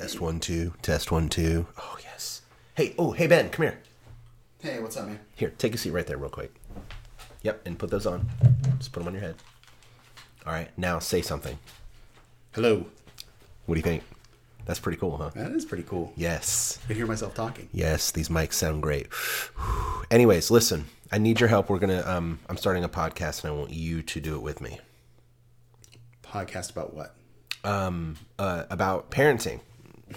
Test one, two. Test one, two. Oh, yes. Hey, oh, hey, Ben, come here. Hey, what's up, man? Here, take a seat right there, real quick. Yep, and put those on. Just put them on your head. All right, now say something. Hello. What do you think? That's pretty cool, huh? That is pretty cool. Yes. I hear myself talking. Yes, these mics sound great. Anyways, listen, I need your help. We're gonna um I'm starting a podcast and I want you to do it with me. Podcast about what? Um uh about parenting,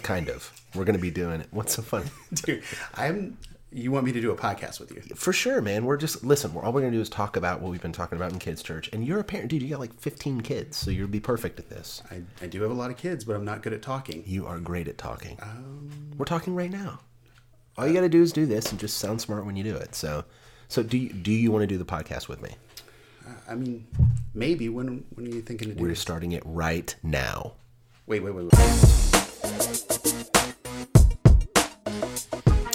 kind of. We're gonna be doing it. What's so funny? Dude, I'm. You want me to do a podcast with you? For sure, man. We're just listen, we're all we're gonna do is talk about what we've been talking about in kids' church. And you're a parent, dude, you got like fifteen kids, so you'll be perfect at this. I, I do have a lot of kids, but I'm not good at talking. You are great at talking. Um, we're talking right now. All uh, you got to do is do this and just sound smart when you do it. So, so do you do you want to do the podcast with me? Uh, I mean, maybe. When when are you thinking to do We're this? starting it right now. Wait, wait, wait, wait.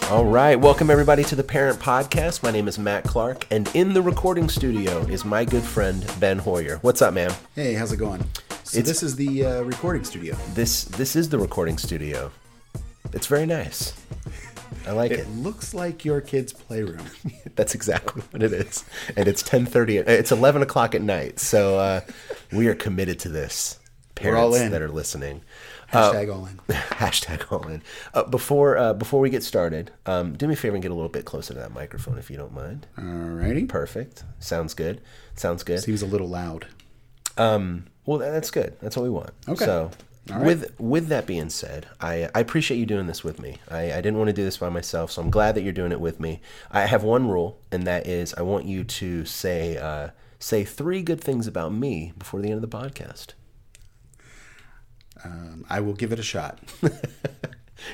All right, welcome everybody to the Parent Podcast. My name is Matt Clark, and in the recording studio is my good friend Ben Hoyer. What's up, man? Hey, how's it going? So this is the uh, recording studio. This this is the recording studio. It's very nice. I like it. It looks like your kid's playroom. That's exactly what it is, and it's ten thirty. It's eleven o'clock at night. So uh, we are committed to this. Parents all in. that are listening. Hashtag all in. Hashtag all in. Uh, before uh, before we get started, um, do me a favor and get a little bit closer to that microphone if you don't mind. Alrighty. Perfect. Sounds good. Sounds good. Seems a little loud. Um, well, that's good. That's what we want. Okay. So, right. with with that being said, I, I appreciate you doing this with me. I, I didn't want to do this by myself, so I'm glad that you're doing it with me. I have one rule, and that is I want you to say uh, say three good things about me before the end of the podcast. Um, I will give it a shot.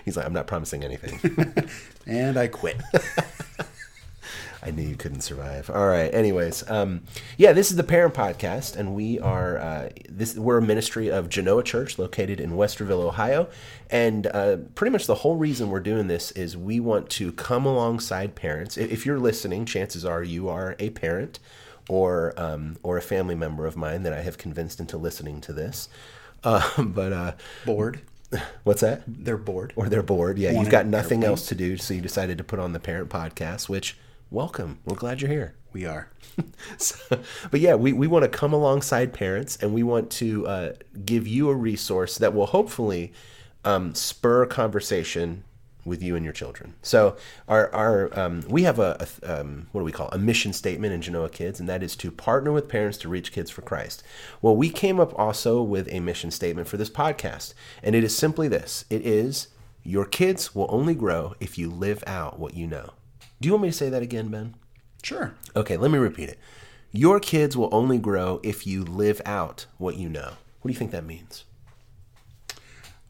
He's like, I'm not promising anything. And I quit. I knew you couldn't survive. All right. Anyways, um, yeah, this is the Parent Podcast, and we are uh, this. We're a ministry of Genoa Church, located in Westerville, Ohio, and uh, pretty much the whole reason we're doing this is we want to come alongside parents. If you're listening, chances are you are a parent or um, or a family member of mine that I have convinced into listening to this. Uh, but uh, bored. what's that? They're bored. or they're bored. Yeah, you've got nothing airplanes. else to do, so you decided to put on the parent podcast. Which welcome, we're glad you're here. We are. So, but yeah, we, we want to come alongside parents and we want to uh, give you a resource that will hopefully um, spur conversation with you and your children. So our, our um, we have a, a um, what do we call it? a mission statement in Genoa Kids, and that is to partner with parents to reach kids for Christ. Well, we came up also with a mission statement for this podcast, and it is simply this: it is your kids will only grow if you live out what you know. Do you want me to say that again, Ben? Sure. Okay, let me repeat it. Your kids will only grow if you live out what you know. What do you think that means?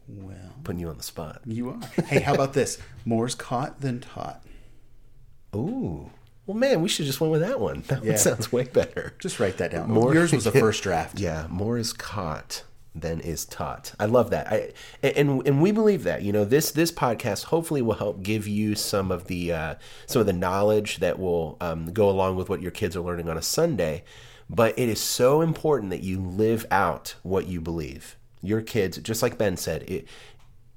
Well, Putting you on the spot. you are. Hey, how about this? More's caught than taught. Ooh. Well, man, we should just went with that one. That Yeah. one sounds way better. Just write that down. More- Yours was the first draft. Yeah, more is caught than is taught. I love that. I and and we believe that. You know, this this podcast hopefully will help give you some of the uh, some of the knowledge that will um, go along with what your kids are learning on a Sunday. But it is so important that you live out what you believe. Your kids, just like Ben said, it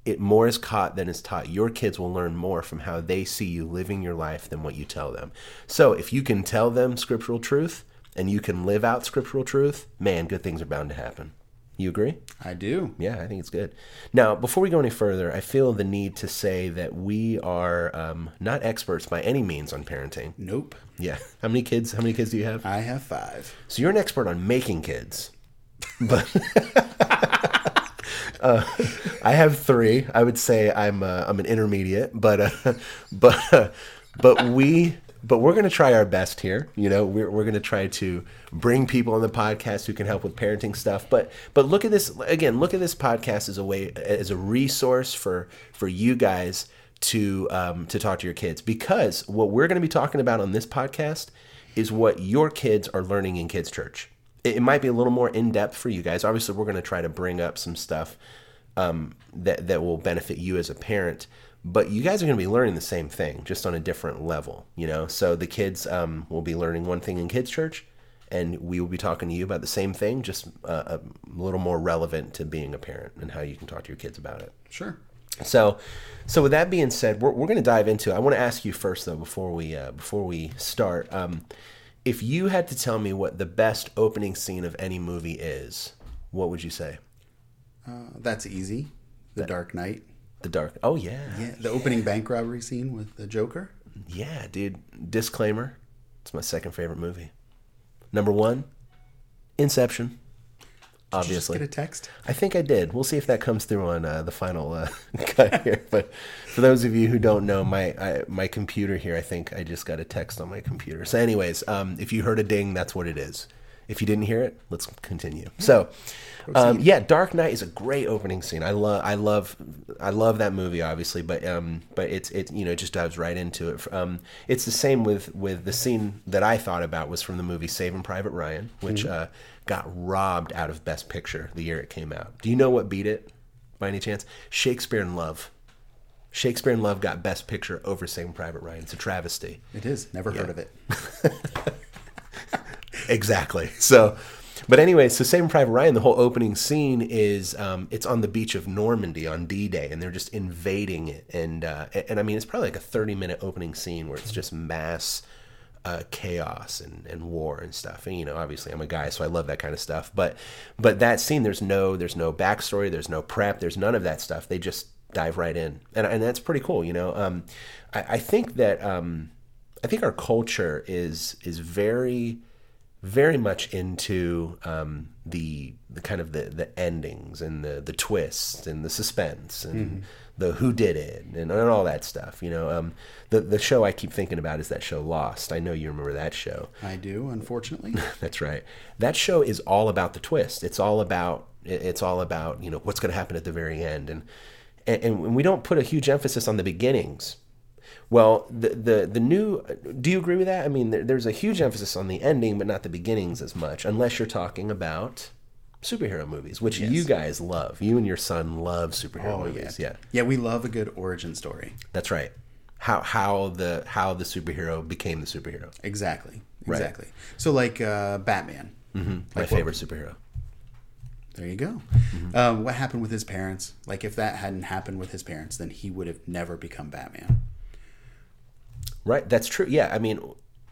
it more is caught than is taught. Your kids will learn more from how they see you living your life than what you tell them. So if you can tell them scriptural truth and you can live out scriptural truth, man, good things are bound to happen. You agree? I do. Yeah, I think it's good. Now, before we go any further, I feel the need to say that we are um, not experts by any means on parenting. Nope. Yeah. How many kids? How many kids do you have? I have five. So you're an expert on making kids, but uh, I have three. I would say I'm uh, I'm an intermediate, but uh, but uh, but we but we're gonna try our best here. You know, we're we're gonna try to bring people on the podcast who can help with parenting stuff. But but look at this again. Look at this podcast as a way as a resource for for you guys to um, to talk to your kids because what we're going to be talking about on this podcast is what your kids are learning in kids church it, might be a little more in depth for you guys obviously we're going to try to bring up some stuff um, that that will benefit you as a parent but you guys are going to be learning the same thing just on a different level you know so the kids um, will be learning one thing in kids church and we will be talking to you about the same thing just uh, a little more relevant to being a parent and how you can talk to your kids about it Sure. So, so with that being said, we're, we're going to dive into. it. I want to ask you first though before we uh, before we start. Um, if you had to tell me what the best opening scene of any movie is, what would you say? Uh, that's easy. The Dark Knight. The Dark. Oh yeah, Yeah, the opening bank robbery scene with the Joker. yeah, dude. Disclaimer: It's my second favorite movie. Number one, Inception. Did you Obviously, just get a text. I think I did. We'll see if that comes through on uh, the final uh, cut here. But for those of you who don't know, my I, my computer here, I think I just got a text on my computer. So, anyways, um, if you heard a ding, that's what it is. If you didn't hear it, let's continue. So, um, yeah, Dark Knight is a great opening scene. I love, I love, I love that movie, obviously. But um, but it's it you know it just dives right into it. Um, it's the same with with the scene that I thought about was from the movie Saving Private Ryan, which uh, got robbed out of Best Picture the year it came out. Do you know what beat it by any chance? Shakespeare in Love. Shakespeare in Love got Best Picture over Saving Private Ryan. It's a travesty. It is. Never heard of it. Exactly. So, but anyway, so Saving Private Ryan, the whole opening scene is um, it's on the beach of Normandy on D-Day, and they're just invading it, and uh, and, I mean it's probably like a thirty-minute opening scene where it's just mass uh, chaos and, and war and stuff. And you know, obviously I'm a guy, so I love that kind of stuff. But but that scene, there's no there's no backstory, there's no prep, there's none of that stuff. They just dive right in, and and that's pretty cool. You know, um, I, I think that um, I think our culture is is very very much into um, the the kind of the, the endings and the the twists and the suspense and the who did it and, and all that stuff. You know, um, the the show I keep thinking about is that show Lost. I know you remember that show. I do, unfortunately. That's right. That show is all about the twist. It's all about it's all about you know what's going to happen at the very end, and, and and we don't put a huge emphasis on the beginnings. Well, the the the new. Do you agree with that? I mean, there, there's a huge emphasis on the ending, but not the beginnings as much, unless you're talking about superhero movies, which you guys love. You and your son love superhero movies. Yeah. Yeah, we love a good origin story. that's right. How how the how the superhero became the superhero. Exactly. Right. Exactly. So like uh, Batman. My Like what- favorite superhero. There you go. Mm-hmm. Um, what happened with his parents? Like if that hadn't happened with his parents, then he would have never become Batman. Right, that's true. Yeah, I mean,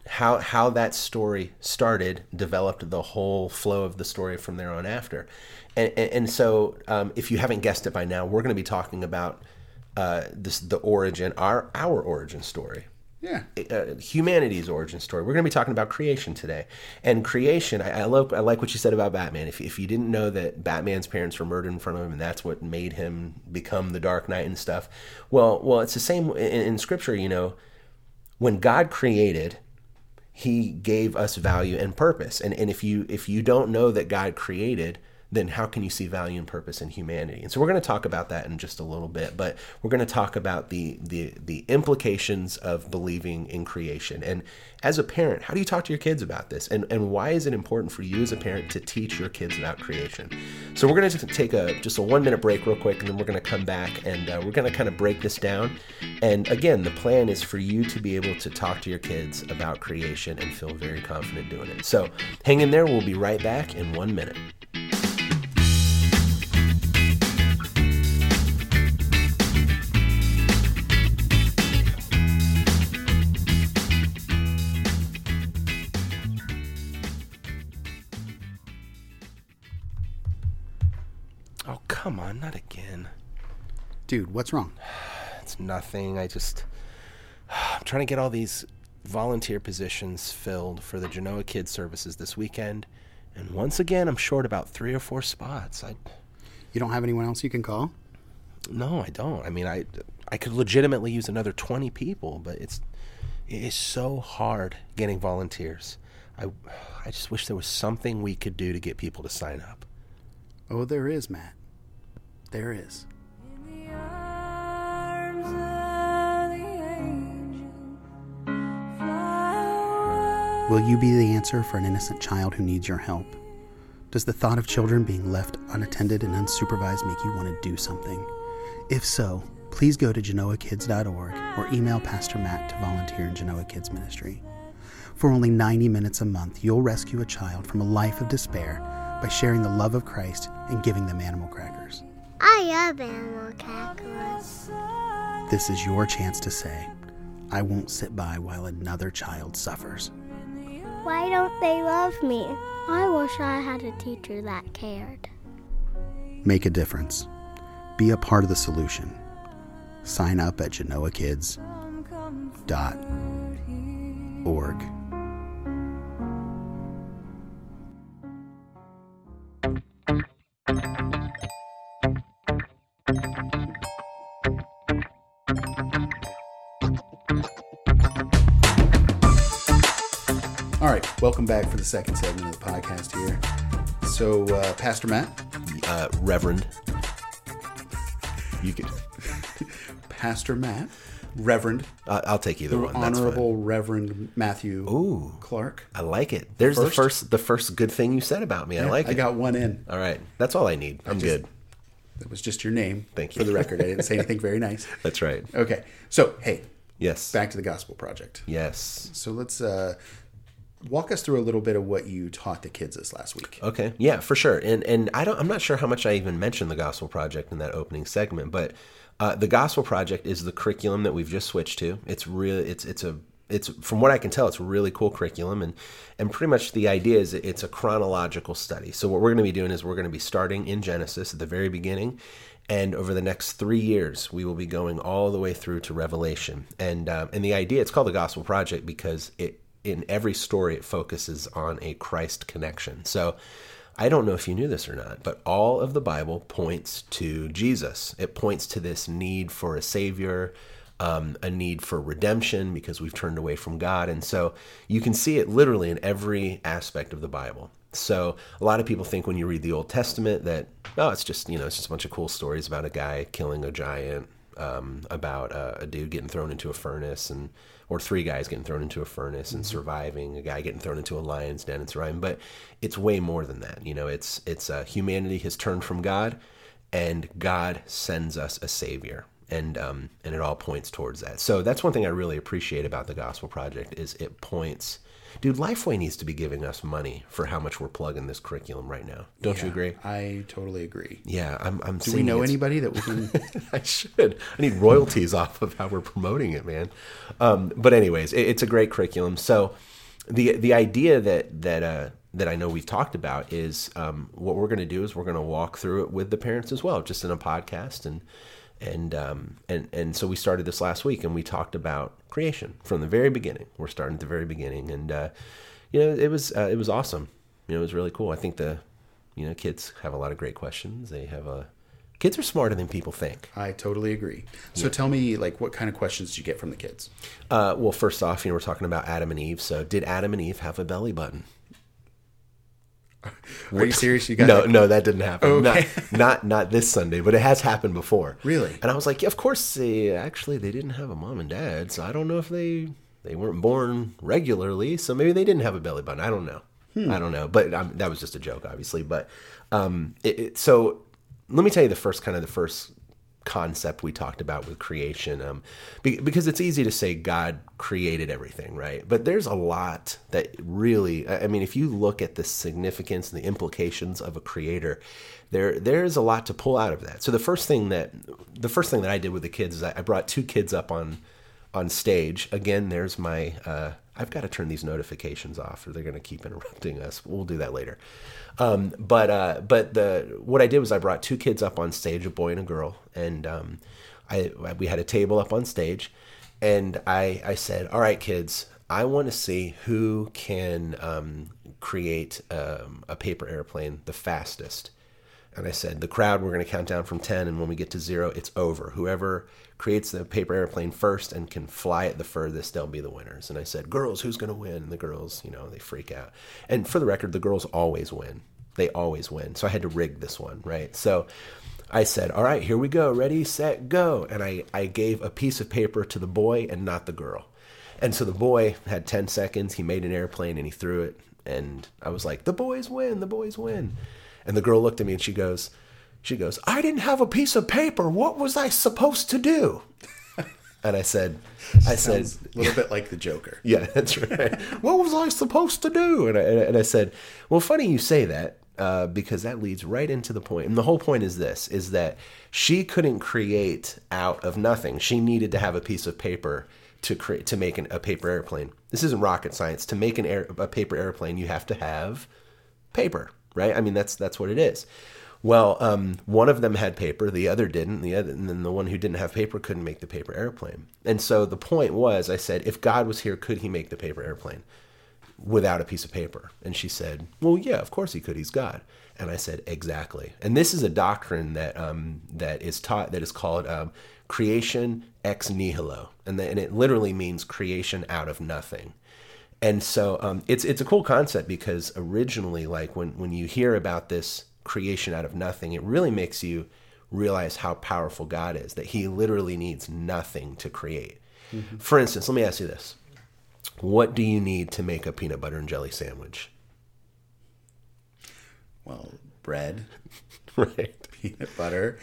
how how that story started developed the whole flow of the story from there on after, and and, and so um, if you haven't guessed it by now, we're going to be talking about uh, this the origin our our origin story. Yeah. Uh, humanity's origin story. We're going to be talking about creation today, and creation. I, I love. I like what you said about Batman. If if you didn't know that Batman's parents were murdered in front of him, and that's what made him become the Dark Knight and stuff. Well, well, it's the same in, in Scripture. You know, when God created, he gave us value and purpose. And and if you if you don't know that God created, then how can you see value and purpose in humanity? And so we're going to talk about that in just a little bit, but we're going to talk about the the the implications of believing in creation. And as a parent, how do you talk to your kids about this? And and why is it important for you as a parent to teach your kids about creation? So we're going to take a just a 1 minute break real quick and then we're going to come back and uh, we're going to kind of break this down. And again, the plan is for you to be able to talk to your kids about creation and feel very confident doing it. So hang in there. We'll be right back in 1 minute. Come on, not again. Dude, what's wrong? It's nothing. I just I'm trying to get all these volunteer positions filled for the Genoa Kids services this weekend, and once again I'm short about three or four spots. I You don't have anyone else you can call? no, I don't. I mean, I I could legitimately use another 20 people, but it's it is so hard getting volunteers. I I just wish there was something we could do to get people to sign up. Oh, there is, Matt. There is. In the arms of the angel, fly away. Will you be the answer for an innocent child who needs your help? Does the thought of children being left unattended and unsupervised make you want to do something? If so, please go to genoakids.org or email Pastor Matt to volunteer in Genoa Kids Ministry. For only 90 minutes a month, you'll rescue a child from a life of despair by sharing the love of Christ and giving them animal crackers. I love animal calculus. This is your chance to say, I won't sit by while another child suffers. Why don't they love me? I wish I had a teacher that cared. Make a difference. Be a part of the solution. Sign up at genoakids.org. All right, welcome back for the second segment of the podcast here. So, uh, Pastor Matt, Uh, Reverend. You could. Pastor Matt, Reverend, Uh, I'll take either the one. That's Honorable Reverend Matthew Ooh. Clark. I like it. There's the First? first, the first good thing you said about me. I like I it. I got one in. All right, that's all I need. I'm just- good. That was just your name. Thank you For the record, I didn't say anything very nice. That's right. Okay, so hey, Yes. back to the Gospel Project. Yes. So let's uh, walk us through a little bit of what you taught the kids this last week. Okay. Yeah, for sure. And and I don't I'm not sure how much I even mentioned the Gospel Project in that opening segment, but uh, the Gospel Project is the curriculum that we've just switched to. It's really it's it's a it's from what I can tell, it's a really cool curriculum, and and pretty much the idea is it's a chronological study. So what we're going to be doing is we're going to be starting in Genesis at the very beginning, and over the next three years we will be going all the way through to Revelation. And um, and the idea it's called the Gospel Project because it in every story it focuses on a Christ connection. So I don't know if you knew this or not, but all of the Bible points to Jesus. It points to this need for a savior, um, a need for redemption because we've turned away from God. And so you can see it literally in every aspect of the Bible. So a lot of people think when you read the Old Testament that, oh, it's just, you know, it's just a bunch of cool stories about a guy killing a giant, um, about uh, a dude getting thrown into a furnace and or three guys getting thrown into a furnace and surviving a guy getting thrown into a lion's den and surviving. But it's way more than that you know it's it's uh, humanity has turned from god and god sends us a savior. And um, and it all points towards that. So that's one thing i really appreciate about the gospel project is it points dude lifeway needs to be giving us money for how much we're plugging this curriculum right now don't you agree I totally agree. yeah i'm, I'm Do we know anybody that we can? I should. I need royalties off of how we're promoting it, man. Um, but anyways, it, it's a great curriculum. So the the idea that that uh, that I know we've talked about is um, what we're going to do is we're going to walk through it with the parents as well, just in a podcast and and um, and and so we started this last week and we talked about creation from the very beginning. We're starting at the very beginning, and uh, you know it was uh, it was awesome. You know, it was really cool. I think the you know kids have a lot of great questions. They have a kids are smarter than people think. I totally agree. So tell me, like, what kind of questions did you get from the kids? Uh, well, first off, you know, we're talking about Adam and Eve. So, did Adam and Eve have a belly button? Are you serious? You got No, like- no, that didn't happen. Okay. Not, not, not this Sunday, but it has happened before. Really? And I was like, yeah, of course. They, actually, they didn't have a mom and dad, so I don't know if they they weren't born regularly, so maybe they didn't have a belly button. I don't know. Hmm. I don't know, but um, that was just a joke, obviously. But um, it, it, so let me tell you the first kind of the first concept we talked about with creation um, be, because it's easy to say god created everything right? But there's a lot that really i mean if you look at the significance and the implications of a creator there there's a lot to pull out of that. So the first thing that the first thing that i did with the kids is i, I brought two kids up on on stage. Again there's my uh, i've got to turn these notifications off or they're going to keep interrupting us. We'll do that later. Um, but uh, but the what I did was I brought two kids up on stage, a boy and a girl, and um, I we had a table up on stage, and I I said, all right, kids, I want to see who can um, create um, a paper airplane the fastest. And I said, the crowd, we're going to count down from 10, and when we get to zero, it's over. Whoever creates the paper airplane first and can fly it the furthest, they'll be the winners. And I said, girls, who's going to win? And the girls, you know, they freak out. And for the record, the girls always win. They always win. So I had to rig this one, right? So I said, all right, here we go. Ready, set, go. And I, I gave a piece of paper to the boy and not the girl. And so the boy had 10 seconds. He made an airplane and he threw it. And I was like, the boys win, the boys win. And the girl looked at me and she goes, she goes, I didn't have a piece of paper. What was I supposed to do? And I said, I said, a little bit like the Joker. yeah, that's right. what was I supposed to do? And I, and I said, well, funny you say that. uh, because that leads right into the point. And the whole point is this: is that she couldn't create out of nothing. She needed to have a piece of paper to create to make an, a paper airplane. This isn't rocket science. To make an air, a paper airplane, you have to have paper, right? I mean, that's that's what it is. Well, um, one of them had paper, the other didn't. The other, and then the one who didn't have paper couldn't make the paper airplane. And so the point was, I said, if God was here, could He make the paper airplane without a piece of paper? And she said, Well, yeah, of course He could. He's God. And I said, Exactly. And this is a doctrine that um, that is taught that is called um, creation ex nihilo, and, the, and it literally means creation out of nothing and so um, it's it's a cool concept because originally, like when when you hear about this creation out of nothing, it really makes you realize how powerful God is. That He literally needs nothing to create. For instance, let me ask you this: What do you need to make a peanut butter and jelly sandwich? Well, bread, Right. peanut butter.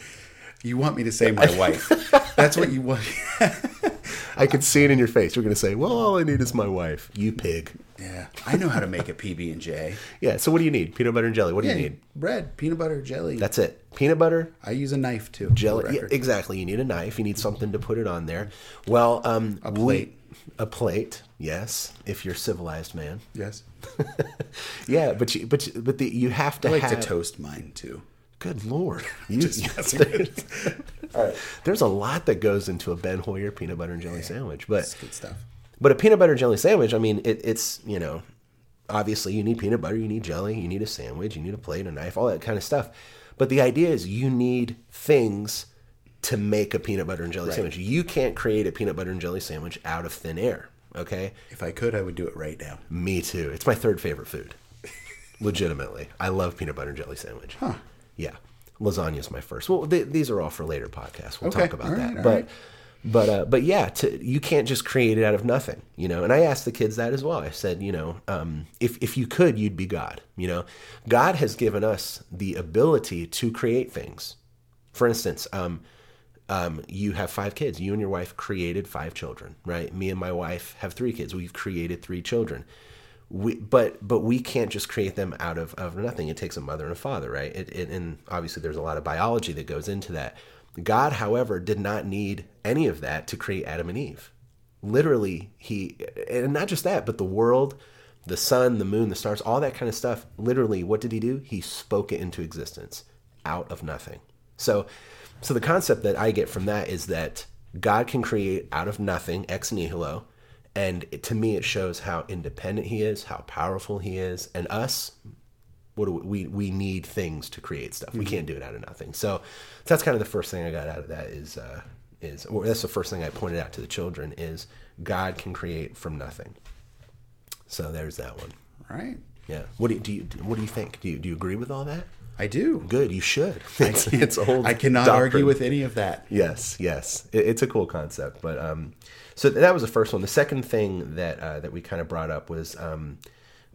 You want me to say my wife? That's what you want. I could see it in your face. You're going to say, "Well, all I need is my wife." You pig. yeah, I know how to make a PB and J. Yeah. So what do you need? Peanut butter and jelly. What do Yeah, you need? bread, peanut butter, jelly. That's it. Peanut butter, I use a knife too. jelly. Yeah, exactly. You need a knife. You need something to put it on there. Well, um, A plate. a plate. Yes, if you're a civilized man. Yes. Yeah, but you, but you- but the, you have to I like have. to toast mine too. Good lord! You, Just All right. There's a lot that goes into a Ben Hoyer peanut butter and jelly sandwich, but That's good stuff. but a peanut butter and jelly sandwich. I mean, it, it's you know, obviously you need peanut butter, you need jelly, you need a sandwich, you need a plate, a knife, all that kind of stuff. But the idea is you need things to make a peanut butter and jelly Right. sandwich. You can't create a peanut butter and jelly sandwich out of thin air. Okay. If I could, I would do it right now. Me too. It's my third favorite food. Legitimately, I love peanut butter and jelly sandwich. Huh. Yeah, lasagna's my first. Well, th- these are all for later podcasts. We'll Okay, talk about all that. but right. but uh, but yeah, to, you can't just create it out of nothing, you know. And I asked the kids that as well. I said, you know, um, if if you could, you'd be God. You know, God has given us the ability to create things. For instance, um, um, you have five kids. You and your wife created five children, right? Me and my wife have three kids. We've created three children. We, but but we can't just create them out of, of nothing. It takes a mother and a father, right? It, it, and obviously, there's a lot of biology that goes into that. God, however, did not need any of that to create Adam and Eve. Literally, he and not just that, but the world, the sun, the moon, the stars, all that kind of stuff. Literally, what did he do? He spoke it into existence out of nothing. So, so the concept that I get from that is that God can create out of nothing, ex nihilo, and it, to me, it shows how independent He is, how powerful He is, and us. What do we, we we need things to create stuff. We can't do it out of nothing. So, so that's kind of the first thing I got out of that is uh, is or that's the first thing I pointed out to the children is God can create from nothing. So there's that one. Right. Yeah. What do you, do you what do you think? Do you do you agree with all that? I do. Good. You should. It's, it's old. I cannot doctrine. argue with any of that. Yes, yes, it, it's a cool concept. But um, so that was the first one. The second thing that uh, that we kind of brought up was um,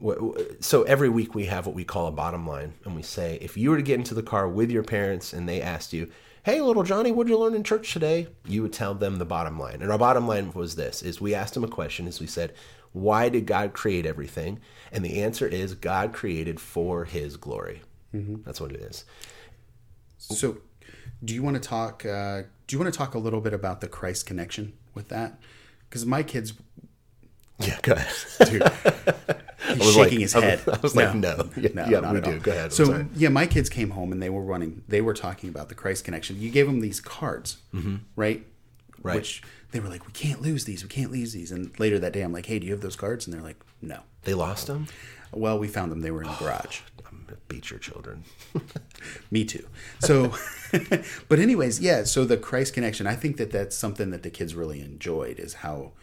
wh- wh- so every week we have what we call a bottom line, and we say if you were to get into the car with your parents and they asked you, "Hey, little Johnny, what did you learn in church today?" You would tell them the bottom line, and our bottom line was this: is we asked them a question, as we said, "Why did God create everything?" And the answer is God created for His glory. That's what it is. So, do you want to talk? Uh, do you want to talk a little bit about the Christ connection with that? Because my kids, Yeah, go ahead. dude, he's was shaking like- his head. I was like, no. Yeah, yeah, not we do. Go ahead. I'm So, sorry. yeah, my kids came home and they were running. They were talking about the Christ connection. You gave them these cards, right? Mm-hmm. Right. Which they were like, we can't lose these. We can't lose these. And later that day, I'm like, hey, do you have those cards? And they're like, no. They lost them. Well, we found them. They were in the garage. Your children. Me too. So, but anyways, yeah. So the Christ connection, I think that that's something that the kids really enjoyed is how,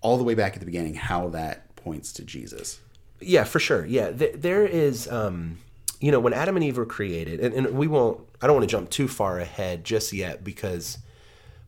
all the way back at the beginning, how that points to Jesus. Yeah, for sure. Yeah, th- there is. Um, you know, when Adam and Eve were created, and, and we won't. I don't want to jump too far ahead just yet because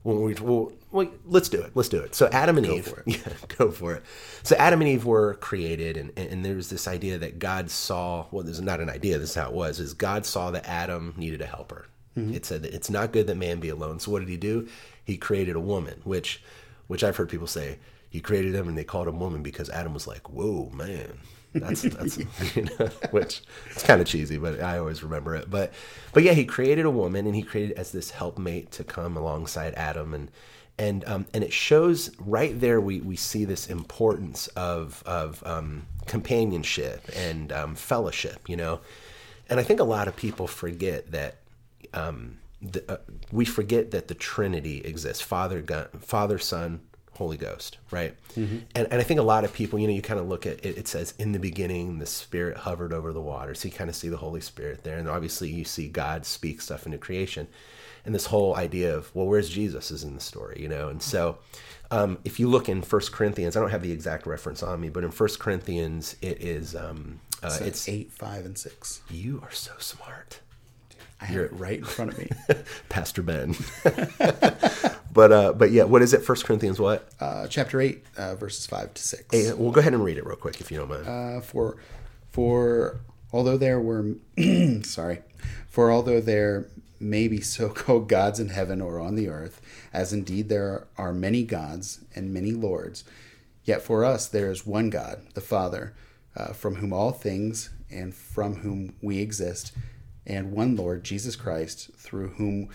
when we well, well, let's do it. Let's do it. So Adam and Eve, for it. yeah, go for it. So Adam and Eve were created, and and there's this idea that God saw. Well, there's not an idea. This is how it was. Is God saw that Adam needed a helper. Mm-hmm. It said that it's not good that man be alone. So what did he do? He created a woman, which, which I've heard people say he created them and they called him woman because Adam was like, whoa, man, That's that's you know, which it's kind of cheesy, but I always remember it. But but yeah, he created a woman, and he created as this helpmate to come alongside Adam, and and um, and it shows right there we we see this importance of of um, companionship and um, fellowship, you know, and I think a lot of people forget that um, the, uh, we forget that the Trinity exists: Father, God, Father, Son, Holy Ghost, right? And, and I think a lot of people, you know, you kind of look at it, it says, in the beginning, the Spirit hovered over the water. So you kind of see the Holy Spirit there. And obviously, you see God speak stuff into creation. And this whole idea of, well, where's Jesus is in the story, you know? And so um, if you look in First Corinthians, I don't have the exact reference on me, but in First Corinthians, it is, um, uh, So it's, eight, five, and six. you are so smart. I have it right in front of me. Pastor Ben. but, uh, but yeah, what is it? First Corinthians what? Uh, chapter eight, uh, verses five to six. Hey, well, go ahead and read it real quick if you don't mind. uh, for for although there were sorry for although there may be so-called gods in heaven or on the earth as indeed there are many gods and many lords yet for us there is one god the father uh, from whom all things and from whom we exist and one lord jesus christ through whom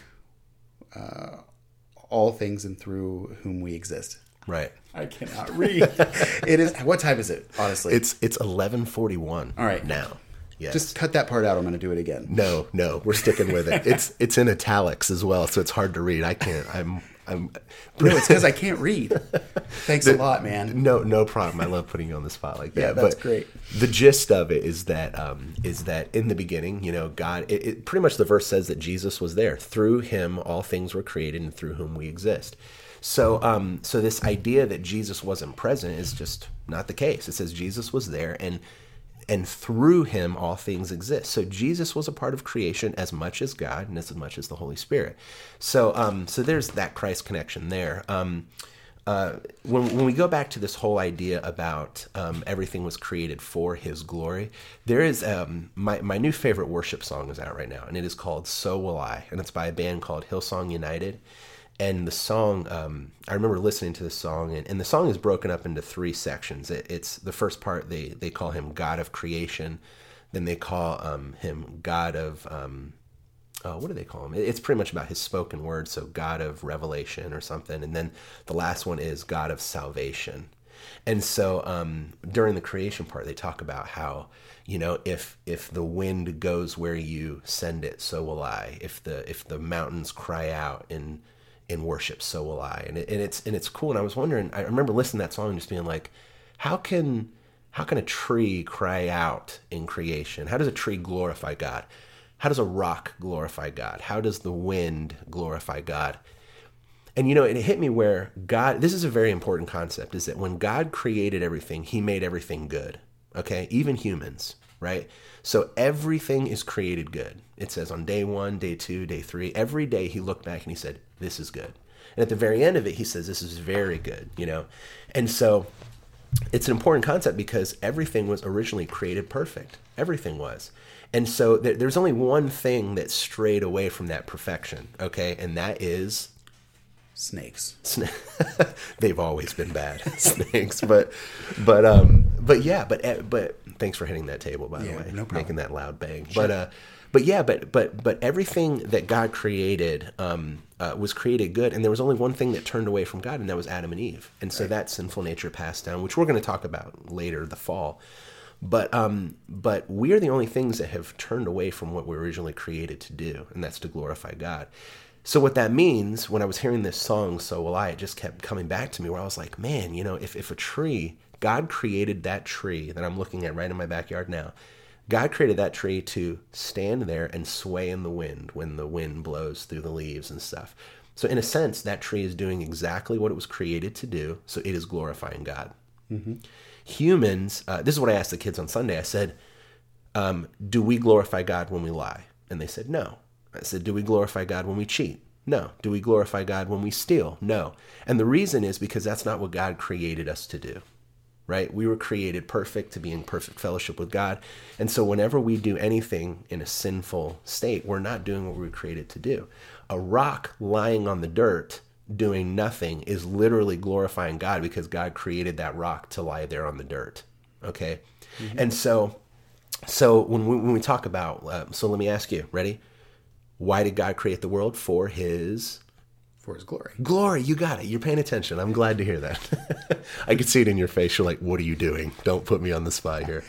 uh, all things and through whom we exist right. i cannot read it is what time is it honestly It's it's eleven forty one. All right. now. Yes. Just cut that part out. I'm going to do it again. no, no, we're sticking with it. It's it's in italics as well, so it's hard to read. I can't. I'm I'm. No, it's because I can't read. Thanks a lot, man. No, no problem. I love putting you on the spot like that. Yeah, that's but great. The gist of it is that um, is that in the beginning, you know, God. It, it pretty much the verse says that Jesus was there. Through Him, all things were created, and through whom we exist. So, um, so this idea that Jesus wasn't present is just not the case. It says Jesus was there, and and through him all things exist. So Jesus was a part of creation as much as God and as much as the Holy Spirit. So um, so there's that Christ connection there. Um, uh, when, when we go back to this whole idea about um, everything was created for his glory, there is um, my, my new favorite worship song is out right now, and it is called So Will I, and it's by a band called Hillsong United and the song um, i remember listening to the song and, and the song is broken up into three sections. It, it's the first part they, they call him god of creation. Then they call um, him god of um, uh, what do they call him? It- it's pretty much about his spoken word so god of revelation or something. And then the last one is god of salvation. And so um, during the creation part they talk about how you know if if the wind goes where you send it so will i. If the if the mountains cry out in in worship so will i and, it, and it's and it's cool and i was wondering i remember listening to that song and just being like how can how can a tree cry out in creation how does a tree glorify god how does a rock glorify god how does the wind glorify god and you know, it hit me where God, this is a very important concept, is that when God created everything, he made everything good. Okay? Even humans, right? So everything is created good. It says on day one, day two, day three, every day he looked back and he said, This is good. And at the very end of it, he says, This is very good, you know? And so it's an important concept because everything was originally created perfect. Everything was. And so there, there's only one thing that strayed away from that perfection, okay? And that is Snakes. Sna- they've always been bad snakes but but um but yeah but eh, but thanks for hitting that table by Yeah, the way no problem. making that loud bang but uh but yeah but but but everything that god created um uh, was created good and there was only one thing that turned away from god and that was adam and eve. And so that sinful nature passed down which we're going to talk about later the fall. But um but we are the only things that have turned away from what we were originally created to do and that's to glorify god. So what that means when I was hearing this song, So Will I, it just kept coming back to me where I was like, man, you know, if, if a tree, God created that tree that I'm looking at right in my backyard now. God created that tree to stand there and sway in the wind when the wind blows through the leaves and stuff. So in a sense, that tree is doing exactly what it was created to do. So it is glorifying God. Humans, uh, this is what I asked the kids on Sunday. I said, um, do we glorify God when we lie? And they said, no. I said, do we glorify God when we cheat? No. Do we glorify God when we steal? No. And the reason is because that's not what God created us to do, right? We were created perfect to be in perfect fellowship with God. And so whenever we do anything in a sinful state, we're not doing what we were created to do. A rock lying on the dirt doing nothing is literally glorifying God because God created that rock to lie there on the dirt. Okay? And so, so when we, when we talk about, uh, so let me ask you, ready? Why did God create the world? For His For his glory. glory. You got it. You're paying attention. I'm glad to hear that. I could see it in your face. You're like, "What are you doing? Don't put me on the spot here."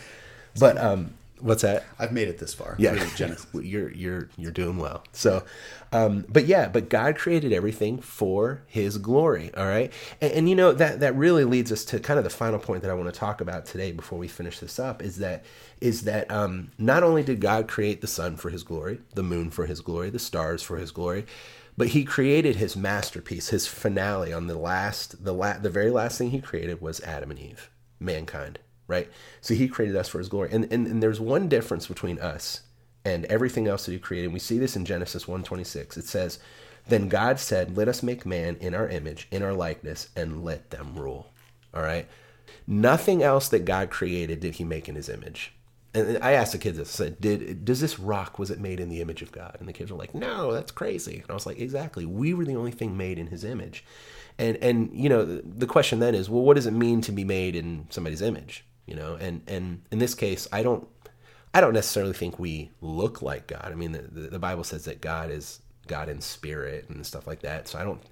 But um, what's that? I've made it this far. Yeah, you're you're you're doing well. So, um, but yeah, but God created everything for His glory. All right, and, and you know that that really leads us to kind of the final point that I want to talk about today before we finish this up is that is that um, not only did God create the sun for His glory, the moon for His glory, the stars for His glory, but He created His masterpiece, His finale on the last the la- the very last thing He created was Adam and Eve, mankind. Right, so He created us for His glory, and and, and there's one difference between us and everything else that he created. And We see this in Genesis 1:26. It says, "Then God said, "Let us make man in our image, in our likeness, and let them rule." All right? Nothing else that God created did he make in his image. And I asked the kids this, I said, Did does this rock was it made in the image of God? And the kids were like, No, that's crazy. And I was like, Exactly. We were the only thing made in his image. And and you know, the, question then is, well, what does it mean to be made in somebody's image? You know, and and in this case, I don't I don't necessarily think we look like God. I mean, the, the, the Bible says that God is God in spirit and stuff like that. So I don't,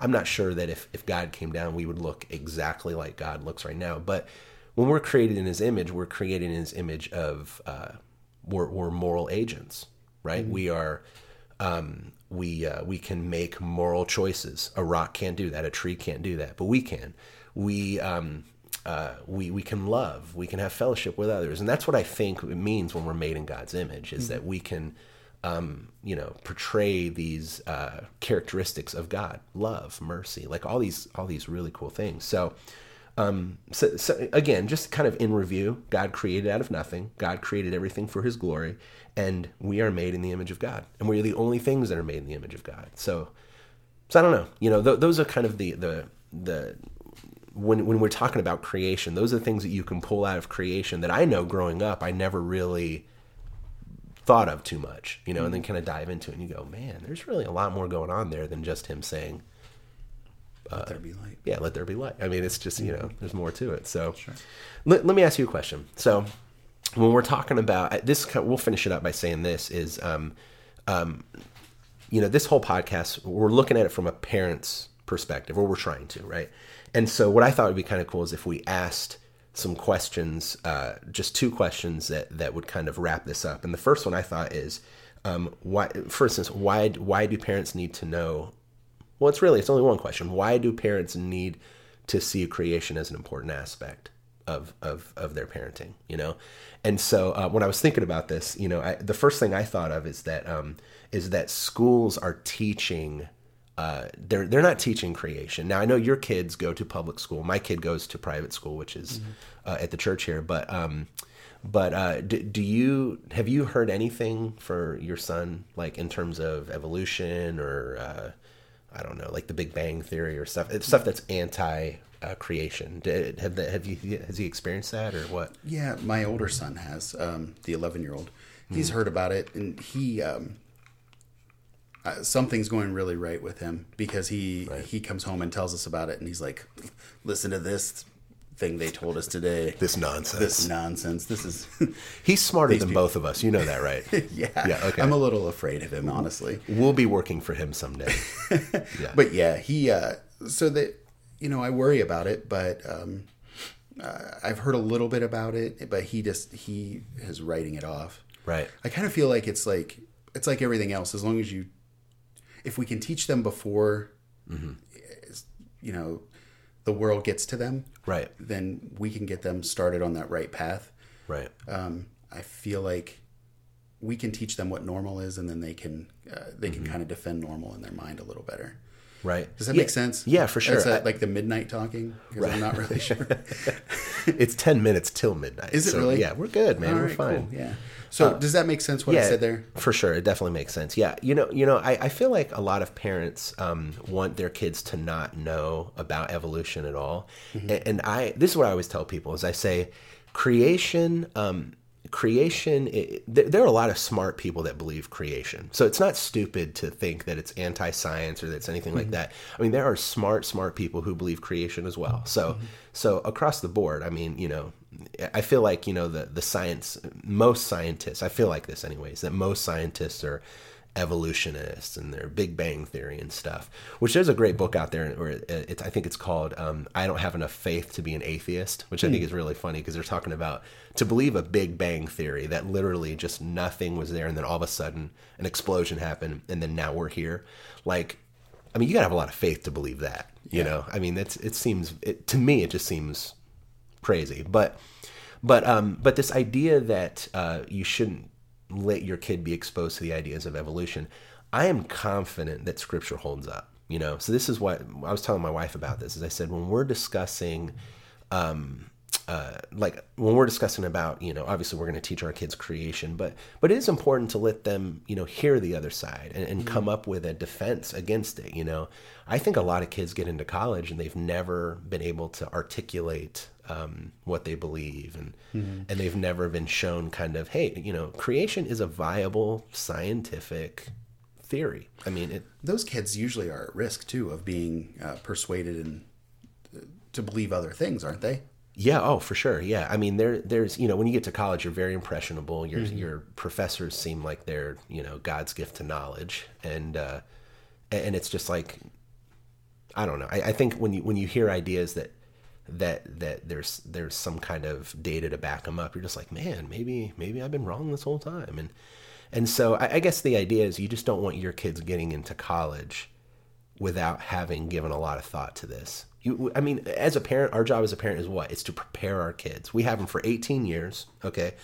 I'm not sure that if, if God came down, we would look exactly like God looks right now. But when we're created in his image, we're created in his image of, uh, we're, we're moral agents, right? We are, um, we, uh, we can make moral choices. A rock can't do that. A tree can't do that, but we can. We, um, uh, we we can love, we can have fellowship with others, and that's what I think it means when we're made in God's image is that we can, um, you know, portray these uh, characteristics of God: love, mercy, like all these all these really cool things. So, um, so, so again, just kind of in review, God created out of nothing. God created everything for His glory, and we are made in the image of God, and we are the only things that are made in the image of God. So, so I don't know. You know, th- those are kind of the the the when when we're talking about creation, those are the things that you can pull out of creation that I know growing up I never really thought of too much, you know, and then kind of dive into it and you go, man, there's really a lot more going on there than just him saying, Let there be light. yeah, let there be light. I mean, it's just, you know, there's more to it. So let, let me ask you a question. So when we're talking about this, we'll finish it up by saying this is, um, um, you know, this whole podcast, we're looking at it from a parent's perspective, or we're trying to, right? And so, what I thought would be kind of cool is if we asked some questions, uh, just two questions that that would kind of wrap this up. And the first one I thought is, um, why, for instance, why why do parents need to know? Well, it's really it's only one question. Why do parents need to see creation as an important aspect of of of their parenting? You know, and so uh, when I was thinking about this, you know, I, the first thing I thought of is that um, is that schools are teaching. Uh, they're they're not teaching creation now. I know your kids go to public school. My kid goes to private school, which is uh, at the church here. But um, but uh, do, do you have you heard anything for your son like in terms of evolution or uh, I don't know, like the Big Bang Theory or stuff? It's stuff that's anti uh, creation. Did, have the, have you has he experienced that or what? Yeah, my older son has um, the 11 year old. He's heard about it, and he um, uh, something's going really right with him because he he comes home and tells us about it, and he's like, "Listen to this thing they told us today. This nonsense. This nonsense. This is." He's smarter than both of us. You know that, right? yeah, Yeah, okay. I'm a little afraid of him, honestly. We'll be working for him someday. Yeah. But yeah, he. Uh, so that you know, I worry about it, but um, uh, I've heard a little bit about it. But he just he is writing it off. right. I kind of feel like it's like it's like everything else. As long as you, if we can teach them before, you know, the world gets to them, Right. then we can get them started on that right path. Right. Um, I feel like we can teach them what normal is, and then they can uh, they can kind of defend normal in their mind a little better. Right. Does that Yeah. make sense? Yeah, for sure. It's uh, like the midnight talking because I'm not really sure. it's 10 minutes till midnight. Is it So, really? Yeah, we're good, man. All we're right, fine. cool, Yeah. So does that make sense? What I said there? For sure, it definitely makes sense. Yeah, you know, you know, I, I feel like a lot of parents um, want their kids to not know about evolution at all, Mm-hmm. and, and I this is what I always tell people is I say, creation. Um, creation it, there, there are a lot of smart people that believe creation. So it's not stupid to think that it's anti-science or that it's anything like mm-hmm. that. I mean there are smart smart people who believe creation as well. So mm-hmm. so across the board i mean you know I feel like you know the the science most scientists I feel like this anyways that most scientists are evolutionists and their Big Bang theory and stuff. Which there's a great book out there where it, it, I think it's called um, "I Don't Have Enough Faith to Be an Atheist," which I think is really funny because they're talking about to believe a Big Bang theory that literally just nothing was there and then all of a sudden an explosion happened and then now we're here. Like, I mean, you gotta have a lot of faith to believe that. You know, I mean, that's it seems it, to me it just seems crazy, but but um, but this idea that uh, you shouldn't let your kid be exposed to the ideas of evolution, I am confident that Scripture holds up. You know, so this is what I was telling my wife about. This, as I said, when we're discussing, um, uh, like when we're discussing about, you know, obviously we're going to teach our kids creation, but but it is important to let them, you know, hear the other side and, and come up with a defense against it. You know, I think a lot of kids get into college and they've never been able to articulate um, what they believe. And and they've never been shown kind of hey you know creation is a viable scientific theory. I mean it Those kids usually are at risk too of being uh, persuaded and uh, to believe other things, aren't they? yeah. Oh for sure. Yeah. I mean there there's you know when you get to college you're very impressionable. Your your professors seem like they're you know god's gift to knowledge. And uh and it's just like i don't know. I, I think when you when you hear ideas that that that there's there's some kind of data to back them up you're just like man maybe maybe i've been wrong this whole time and and so I, I guess the idea is you just don't want your kids getting into college without having given a lot of thought to this. You, I mean, as a parent, our job as a parent is what? It's to prepare our kids. We have them for 18 years, okay?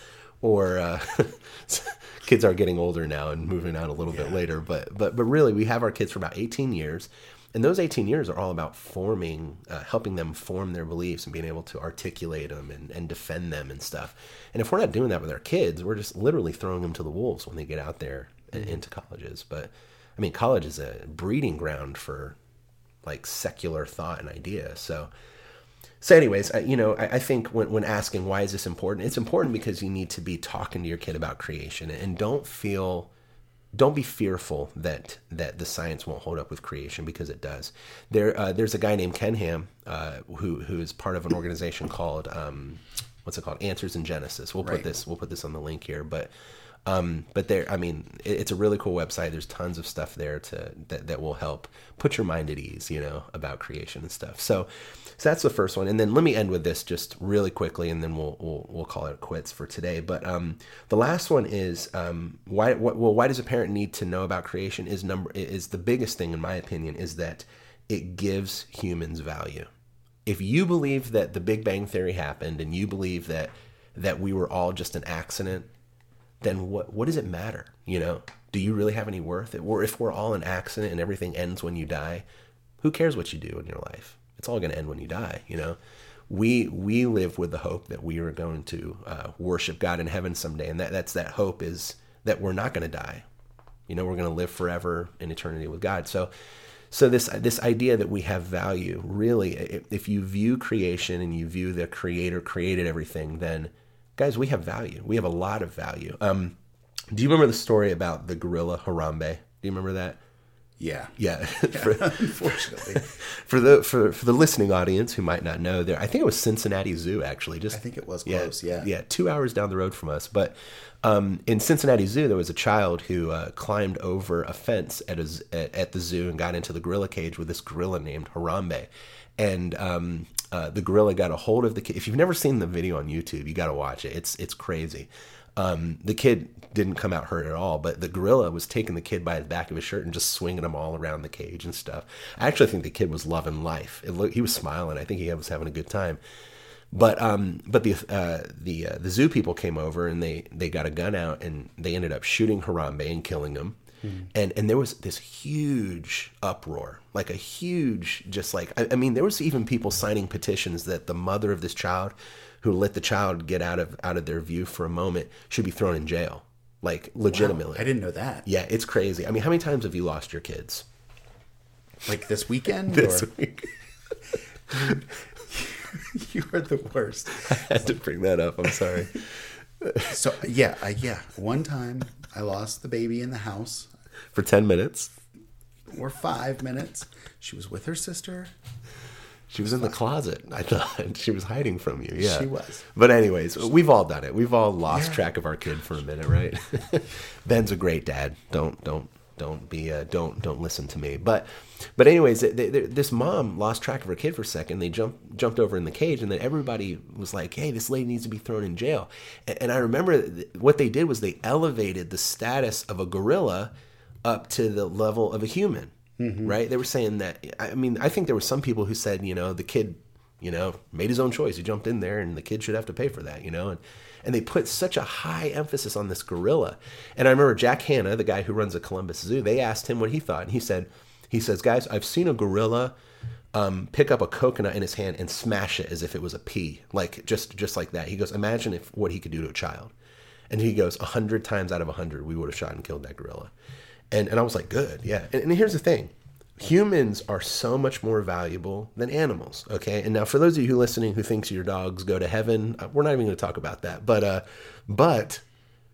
Or uh, kids are getting older now and moving out a little bit later, but but but really, we have our kids for about 18 years, and those 18 years are all about forming, uh, helping them form their beliefs and being able to articulate them and, and defend them and stuff. And if we're not doing that with our kids, we're just literally throwing them to the wolves when they get out there and into colleges. But I mean, college is a breeding ground for like secular thought and idea. So, so anyways, I, you know, I, I think when, when asking why is this important, it's important because you need to be talking to your kid about creation and don't feel, don't be fearful that that the science won't hold up with creation because it does. There, uh, there's a guy named Ken Ham uh, who who is part of an organization called um, what's it called? Answers in Genesis. We'll put this we'll put this on the link here, but um, but there, I mean, it, it's a really cool website. There's tons of stuff there to that, that will help put your mind at ease, you know, about creation and stuff. So, so that's the first one. And then let me end with this just really quickly, and then we'll we'll, we'll call it quits for today. But um, the last one is um, why? What, well, why does a parent need to know about creation? Is number is the biggest thing in my opinion is that it gives humans value if you believe that the Big Bang Theory happened and you believe that that we were all just an accident, then what what does it matter? You know, do you really have any worth? Or if we're all an accident and everything ends when you die, who cares what you do in your life? It's all going to end when you die. You know, we we live with the hope that we are going to uh, worship God in heaven someday, and that that's that hope is that we're not going to die. You know, we're going to live forever in eternity with God. So, so this this idea that we have value, really, if, you view creation and you view the Creator created everything, then guys, we have value. We have a lot of value. Um, do you remember the story about the gorilla Harambe? Do you remember that? Yeah. Yeah. for, Unfortunately, for the for for the listening audience who might not know, there I think it was Cincinnati Zoo actually. Just I think it was close, yeah. yeah, two hours down the road from us. But um, in Cincinnati Zoo, there was a child who uh, climbed over a fence at a at, at the zoo and got into the gorilla cage with this gorilla named Harambe, and um, uh, the gorilla got a hold of the kid. If you've never seen the video on YouTube, you got to watch it. It's it's crazy. Um, the kid didn't come out hurt at all, but the gorilla was taking the kid by the back of his shirt and just swinging him all around the cage and stuff. I actually think the kid was loving life. It looked, he was smiling. I think he was having a good time. But um, but the uh, the uh, the zoo people came over and they they got a gun out and they ended up shooting Harambe and killing him. And and there was this huge uproar, like a huge, just like I, I mean, there was even people signing petitions that the mother of this child, who let the child get out of out of their view for a moment, should be thrown in jail, like legitimately. I didn't know that. Yeah, it's crazy. I mean, how many times have you lost your kids Like this weekend, this or week? you are the worst. I had to bring that up. I'm sorry. So yeah, I, yeah. One time I lost the baby in the house For ten minutes. or five minutes. She was with her sister, She was in the closet. I thought she was hiding from you. Yeah, She was. But anyways, we've all done it. We've all lost track of our kid for a minute, right? Ben's a great dad. Don't don't don't be uh, don't don't listen to me. But but anyways, th th this mom lost track of her kid for a second. They jumped jumped over in the cage, and then everybody was like, "Hey, this lady needs to be thrown in jail." And, and I remember th- what they did was they elevated the status of a gorilla up to the level of a human. Right? They were saying that. I mean, I think there were some people who said, you know, the kid you know, made his own choice. He jumped in there, and the kid should have to pay for that, you know. And and they put such a high emphasis on this gorilla. And I remember Jack Hanna, the guy who runs the Columbus Zoo, they asked him what he thought, and he said, he says, guys, I've seen a gorilla um, pick up a coconut in his hand and smash it as if it was a pea, like just just like that. He goes, imagine if what he could do to a child. And he goes, a hundred times out of a hundred, we would have shot and killed that gorilla. And and I was like, good, yeah. And, and here's the thing. Humans are so much more valuable than animals okay? And now for those of you who listening who thinks your dogs go to heaven uh, we're not even going to talk about that. But uh but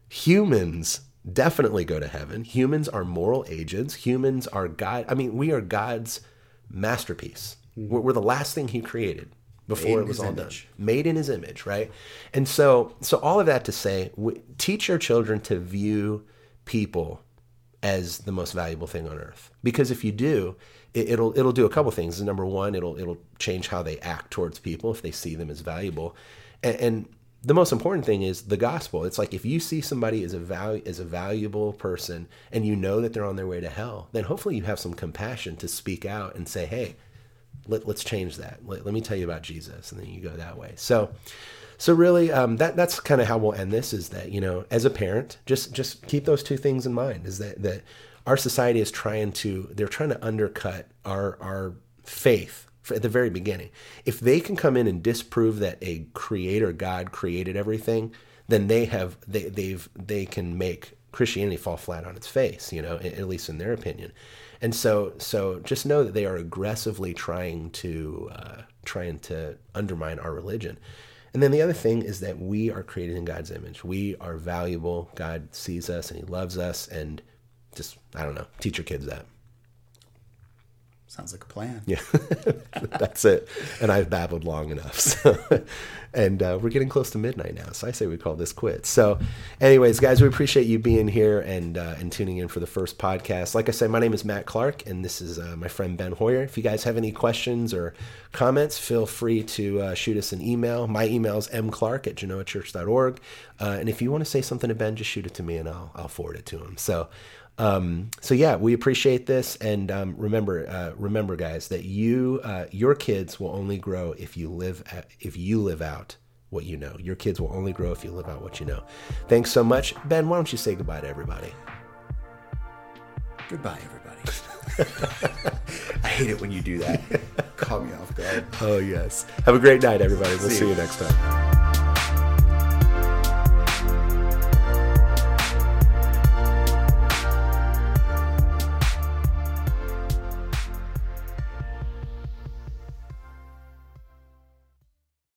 humans definitely go to heaven. Humans are moral agents. Humans are god i mean we are god's masterpiece. We're, we're the last thing he created before it was all image. done made in his image right? And so so all of that to say teach your children to view people as the most valuable thing on earth. Because if you do, it, it'll it'll do a couple things. Number one, it'll it'll change how they act towards people if they see them as valuable, and, and the most important thing is the gospel. It's like if you see somebody as a value as a valuable person, and you know that they're on their way to hell, then hopefully you have some compassion to speak out and say, "Hey, let, let's change that. Let, let me tell you about Jesus," and then you go that way. So. So really, um, that that's kind of how we'll end this. Is that you know, as a parent, just just keep those two things in mind. Is that that our society is trying to they're trying to undercut our our faith at the very beginning. If they can come in and disprove that a creator God created everything, then they have they they've they can make Christianity fall flat on its face. You know, at least in their opinion. And so so just know that they are aggressively trying to uh, trying to undermine our religion. And then the other thing is that we are created in God's image. We are valuable. God sees us and He loves us. And just, I don't know, teach your kids that. Sounds like a plan. Yeah, that's it. And I've babbled long enough. So, and uh, we're getting close to midnight now. So I say we call this quits. So, anyways, guys, we appreciate you being here and uh, and tuning in for the first podcast. Like I said, my name is Matt Clark, and this is uh, my friend Ben Hoyer. If you guys have any questions or comments, feel free to uh, shoot us an email. My email is mclark at genoachurch.org. Uh, and if you want to say something to Ben, just shoot it to me and I'll, I'll forward it to him. So, um, so yeah, we appreciate this, and um, remember, uh, remember, guys, that you, uh, your kids will only grow if you live, at, if you live out what you know. Your kids will only grow if you live out what you know. Thanks so much, Ben. Why don't you say goodbye to everybody? Goodbye, everybody. I hate it when you do that. Caught me off guard. Oh yes. Have a great night, everybody. We'll See see you. you next time.